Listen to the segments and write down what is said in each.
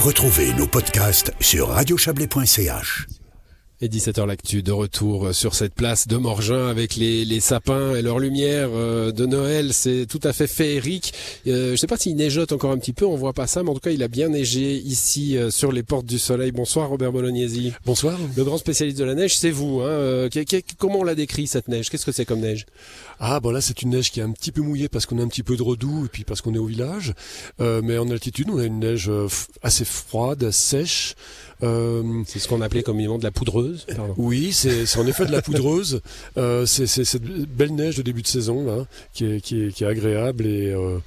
Retrouvez nos podcasts sur radiochablais.ch. Et 17h l'actu de retour sur cette place de Morgin avec les, les sapins et leur lumière euh, de Noël. C'est tout à fait féerique. Euh, je sais pas s'il neigeote encore un petit peu, on voit pas ça, mais en tout cas il a bien neigé ici euh, sur les portes du soleil. Bonsoir Robert Bolognesi. Bonsoir. Le grand spécialiste de la neige, c'est vous. Hein. Euh, comment on la décrit cette neige? Qu'est-ce que c'est comme neige? Ah bon là c'est une neige qui est un petit peu mouillée parce qu'on a un petit peu de redoux et puis parce qu'on est au village. mais en altitude on a une neige assez froide, sèche. C'est ce qu'on appelait communément de la poudreuse. Oui, c'est en effet de la poudreuse. Euh, c'est cette belle neige de début de saison là, qui est, qui est, qui est agréable et euh,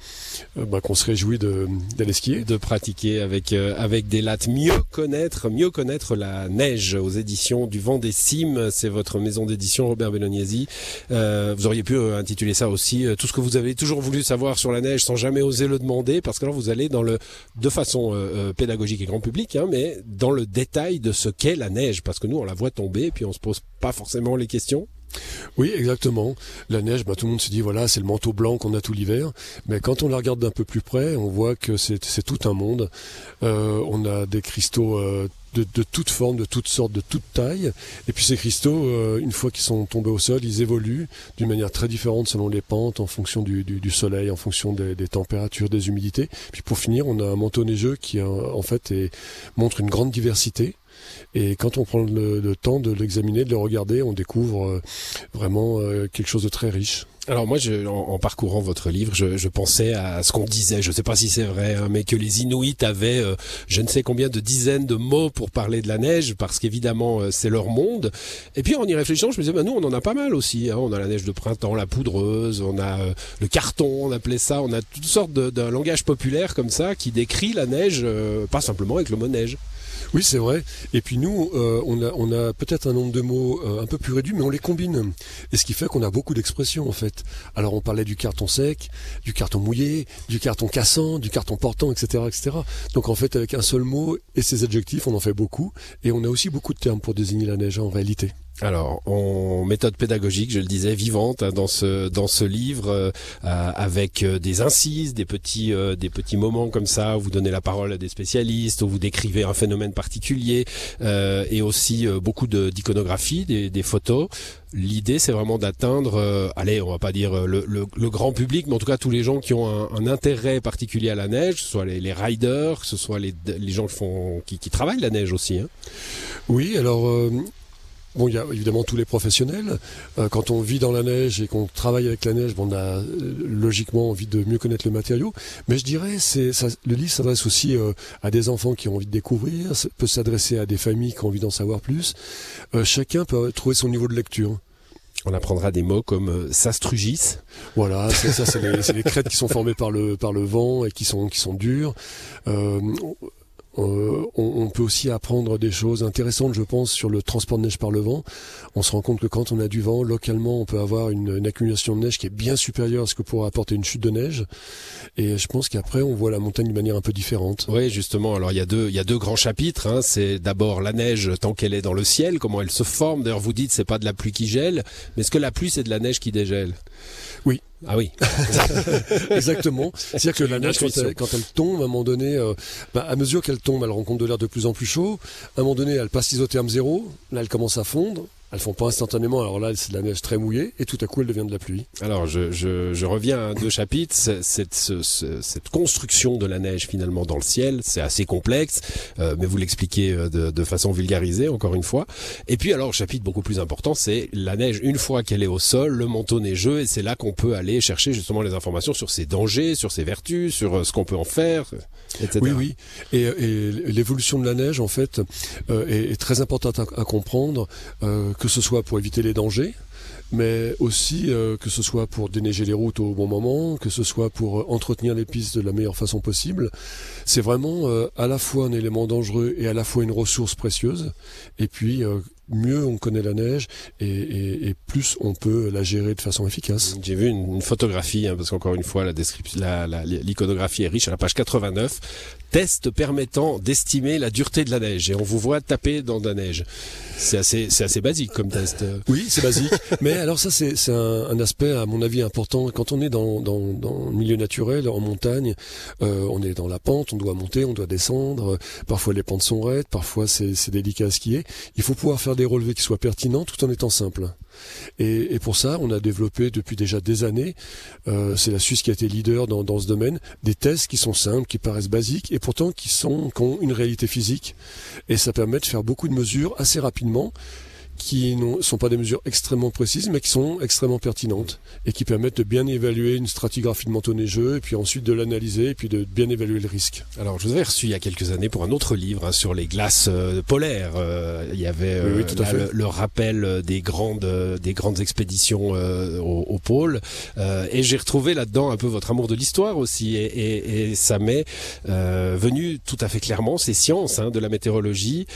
euh bah, qu'on se réjouit d'aller skier, de pratiquer avec euh, avec des lattes. Mieux connaître, mieux connaître la neige aux éditions du Vent des Cimes. C'est votre maison d'édition, Robert Belognesi. Euh, vous auriez pu intituler ça aussi tout ce que vous avez toujours voulu savoir sur la neige sans jamais oser le demander, parce que là vous allez dans le de façon pédagogique et grand public, hein, mais dans le détail de ce qu'est la neige, parce que nous on la voit tomber, puis on se pose pas forcément les questions. Oui, exactement. La neige, bah, tout le monde se dit voilà, c'est le manteau blanc qu'on a tout l'hiver. Mais quand on la regarde d'un peu plus près, on voit que c'est tout un monde. Euh, on a des cristaux euh, de, de toutes formes, de toutes sortes, de toutes tailles. Et puis ces cristaux, euh, une fois qu'ils sont tombés au sol, ils évoluent d'une manière très différente selon les pentes, en fonction du, soleil, en fonction des, températures, des humidités. Puis pour finir, on a un manteau neigeux qui en fait montre une grande diversité. Et quand on prend le, temps de l'examiner, de le regarder, on découvre euh, vraiment euh, quelque chose de très riche. Alors moi, je, en, parcourant votre livre, je, je pensais à ce qu'on disait. Je ne sais pas si c'est vrai, hein, mais que les Inuits avaient euh, je ne sais combien de dizaines de mots pour parler de la neige, parce qu'évidemment c'est leur monde. Et puis en y réfléchissant, je me disais, bah, nous on en a pas mal aussi. Hein. On a la neige de printemps, la poudreuse, on a le carton, on appelait ça. On a toutes sortes d'un langage populaire comme ça qui décrit la neige, pas simplement avec le mot neige. Oui, c'est vrai. Et puis nous, euh, on a, on a peut-être un nombre de mots euh, un peu plus réduit, mais on les combine. Et ce qui fait qu'on a beaucoup d'expressions en fait. Alors on parlait du carton sec, du carton mouillé, du carton cassant, du carton portant, etc., etc. Donc en fait, avec un seul mot et ses adjectifs, on en fait beaucoup. Et on a aussi beaucoup de termes pour désigner la neige en réalité. Alors, en méthode pédagogique, je le disais, vivante hein, dans ce dans ce livre, euh, avec euh, des incises, des petits euh, des petits moments comme ça où vous donnez la parole à des spécialistes, où vous décrivez un phénomène particulier, et aussi beaucoup d'iconographie, des, photos. L'idée, c'est vraiment d'atteindre, allez, on va pas dire le, grand public, mais en tout cas tous les gens qui ont un, intérêt particulier à la neige, que ce soit les, riders, que ce soit les, les gens qui font qui travaillent la neige aussi. Hein. Oui, alors Bon, il y a évidemment tous les professionnels. Euh, quand on vit dans la neige et qu'on travaille avec la neige, bon, on a euh, logiquement envie de mieux connaître le matériau. Mais je dirais, c'est le livre s'adresse aussi euh, à des enfants qui ont envie de découvrir, peut s'adresser à des familles qui ont envie d'en savoir plus. chacun peut trouver son niveau de lecture. On apprendra des mots comme sastrugis. Voilà, c'est ça, c'est les, les, crêtes qui sont formées par le par le vent et qui sont qui sont dures. Euh, on, peut aussi apprendre des choses intéressantes, je pense, sur le transport de neige par le vent. On se rend compte que quand on a du vent, localement, on peut avoir une, accumulation de neige qui est bien supérieure à ce que pourrait apporter une chute de neige. Et je pense qu'après, on voit la montagne d'une manière un peu différente. Oui, justement. Alors, il y a deux, il y a deux grands chapitres. Hein. C'est d'abord la neige tant qu'elle est dans le ciel, comment elle se forme. D'ailleurs, vous dites, c'est pas de la pluie qui gèle, mais est-ce que la pluie, c'est de la neige qui dégèle? Oui. Ah oui. Exactement. C'est-à-dire que la neige, quand elle, tombe, à un moment donné, euh, bah, à mesure qu'elle tombe, elle rencontre de l'air de plus en plus chaud. À un moment donné, elle passe isotherme zéro. Là, elle commence à fondre. Elles font pas instantanément. Alors là, c'est de la neige très mouillée et tout à coup, elle devient de la pluie. Alors, je, je, je reviens à deux chapitres. Cette, ce, cette construction de la neige finalement dans le ciel, c'est assez complexe, euh, mais vous l'expliquez euh, de, de, façon vulgarisée encore une fois. Et puis alors, chapitre beaucoup plus important, c'est la neige une fois qu'elle est au sol, le manteau neigeux, et c'est là qu'on peut aller chercher justement les informations sur ses dangers, sur ses vertus, sur euh, ce qu'on peut en faire, etc. Oui, oui. Et, et l'évolution de la neige, en fait, euh, est, est, très importante à, à comprendre. Euh, que ce soit pour éviter les dangers, mais aussi euh, que ce soit pour déneiger les routes au bon moment, que ce soit pour euh, entretenir les pistes de la meilleure façon possible. C'est vraiment euh, à la fois un élément dangereux et à la fois une ressource précieuse. Et puis mieux on connaît la neige et, plus on peut la gérer de façon efficace. J'ai vu une, photographie, hein, parce qu'encore une fois, la description, l'iconographie est riche à la page 89. Test permettant d'estimer la dureté de la neige. Et on vous voit taper dans de la neige. C'est assez, c'est assez basique comme test. Oui, c'est basique. Mais alors ça, c'est un, un, aspect, à mon avis, important. Quand on est dans, dans, dans le milieu naturel, en montagne, euh, on est dans la pente, on doit monter, on doit descendre. Parfois les pentes sont raides, parfois c'est délicat à skier. Il faut pouvoir faire des relevés qui soient pertinents tout en étant simples. Et, pour ça, on a développé depuis déjà des années, euh, c'est la Suisse qui a été leader dans, dans, ce domaine, des tests qui sont simples, qui paraissent basiques et pourtant qui ont une réalité physique. Et ça permet de faire beaucoup de mesures assez rapidement qui ne sont pas des mesures extrêmement précises, mais qui sont extrêmement pertinentes et qui permettent de bien évaluer une stratigraphie de manteau neigeux et puis ensuite de l'analyser et puis de bien évaluer le risque. Alors, je vous avais reçu il y a quelques années pour un autre livre hein, sur les glaces euh, polaires. Euh, il y avait euh, le, rappel des grandes, des grandes expéditions au, au, pôle et j'ai retrouvé là-dedans un peu votre amour de l'histoire aussi et, et, et ça m'est venu tout à fait clairement ces sciences hein, de la météorologie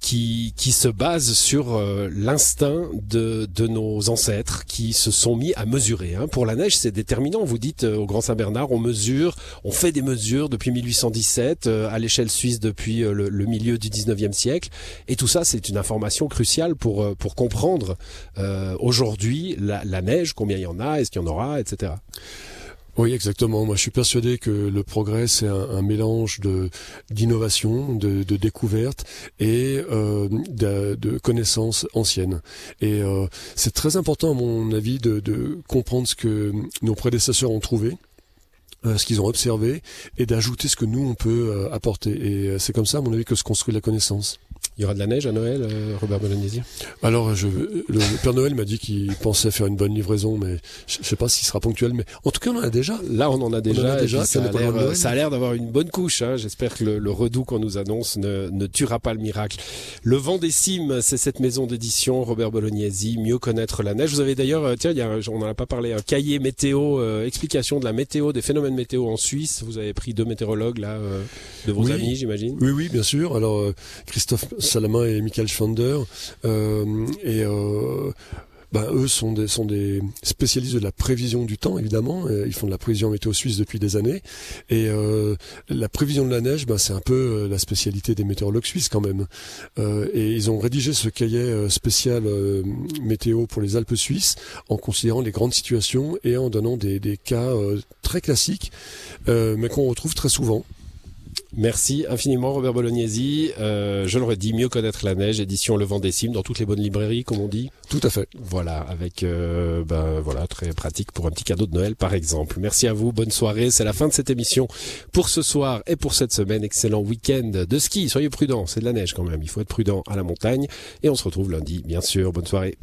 qui, qui se basent sur sur euh, l'instinct de, de, nos ancêtres qui se sont mis à mesurer. Hein. Pour la neige, c'est déterminant. Vous dites euh, au Grand Saint-Bernard, on mesure, on fait des mesures depuis 1817 euh, à l'échelle suisse depuis le, milieu du 19e siècle. Et tout ça, c'est une information cruciale pour, pour comprendre aujourd'hui la, la neige, combien il y en a, est-ce qu'il y en aura, etc. Oui, exactement. Moi, je suis persuadé que le progrès, c'est un, mélange de d'innovation, de, de découverte et euh, de, de, connaissances anciennes. Et euh, c'est très important, à mon avis, de, de comprendre ce que nos prédécesseurs ont trouvé euh, ce qu'ils ont observé et d'ajouter ce que nous on peut euh, apporter et c'est comme ça à mon avis que se construit la connaissance. Il y aura de la neige à Noël, euh, Robert Bolognesi? Alors, je, le, Père Noël m'a dit qu'il pensait faire une bonne livraison, mais je, ne sais pas s'il sera ponctuel. Mais en tout cas, on en a déjà. Là, on en a déjà. déjà ça, a l'air d'avoir une bonne couche. Hein. J'espère que le, redout qu'on nous annonce ne, ne, tuera pas le miracle. Le vent des cimes, c'est cette maison d'édition, Robert Bolognesi, mieux connaître la neige. Vous avez d'ailleurs, euh, tiens, il y a, on n'en a pas parlé, un cahier météo, euh, explication de la météo, des phénomènes météo en Suisse. Vous avez pris deux météorologues là, de vos amis, j'imagine. Oui, oui, bien sûr. Alors, Christophe Salama et Michael Schwander. Euh, et euh, ben, eux sont des, spécialistes de la prévision du temps, évidemment. Ils font de la prévision météo suisse depuis des années. Et euh, la prévision de la neige, ben, c'est un peu la spécialité des météorologues suisses quand même. et ils ont rédigé ce cahier spécial météo pour les Alpes suisses en considérant les grandes situations et en donnant des cas très classiques, mais qu'on retrouve très souvent. Merci infiniment Robert Bolognesi. Euh, je le redis, mieux connaître la neige, édition Le Vent des Cimes dans toutes les bonnes librairies, comme on dit. Tout à fait. Voilà, avec euh, ben voilà très pratique pour un petit cadeau de Noël par exemple. Merci à vous, bonne soirée. C'est la fin de cette émission pour ce soir et pour cette semaine. Excellent week-end de ski. Soyez prudents, c'est de la neige quand même. Il faut être prudent à la montagne et on se retrouve lundi, bien sûr. Bonne soirée.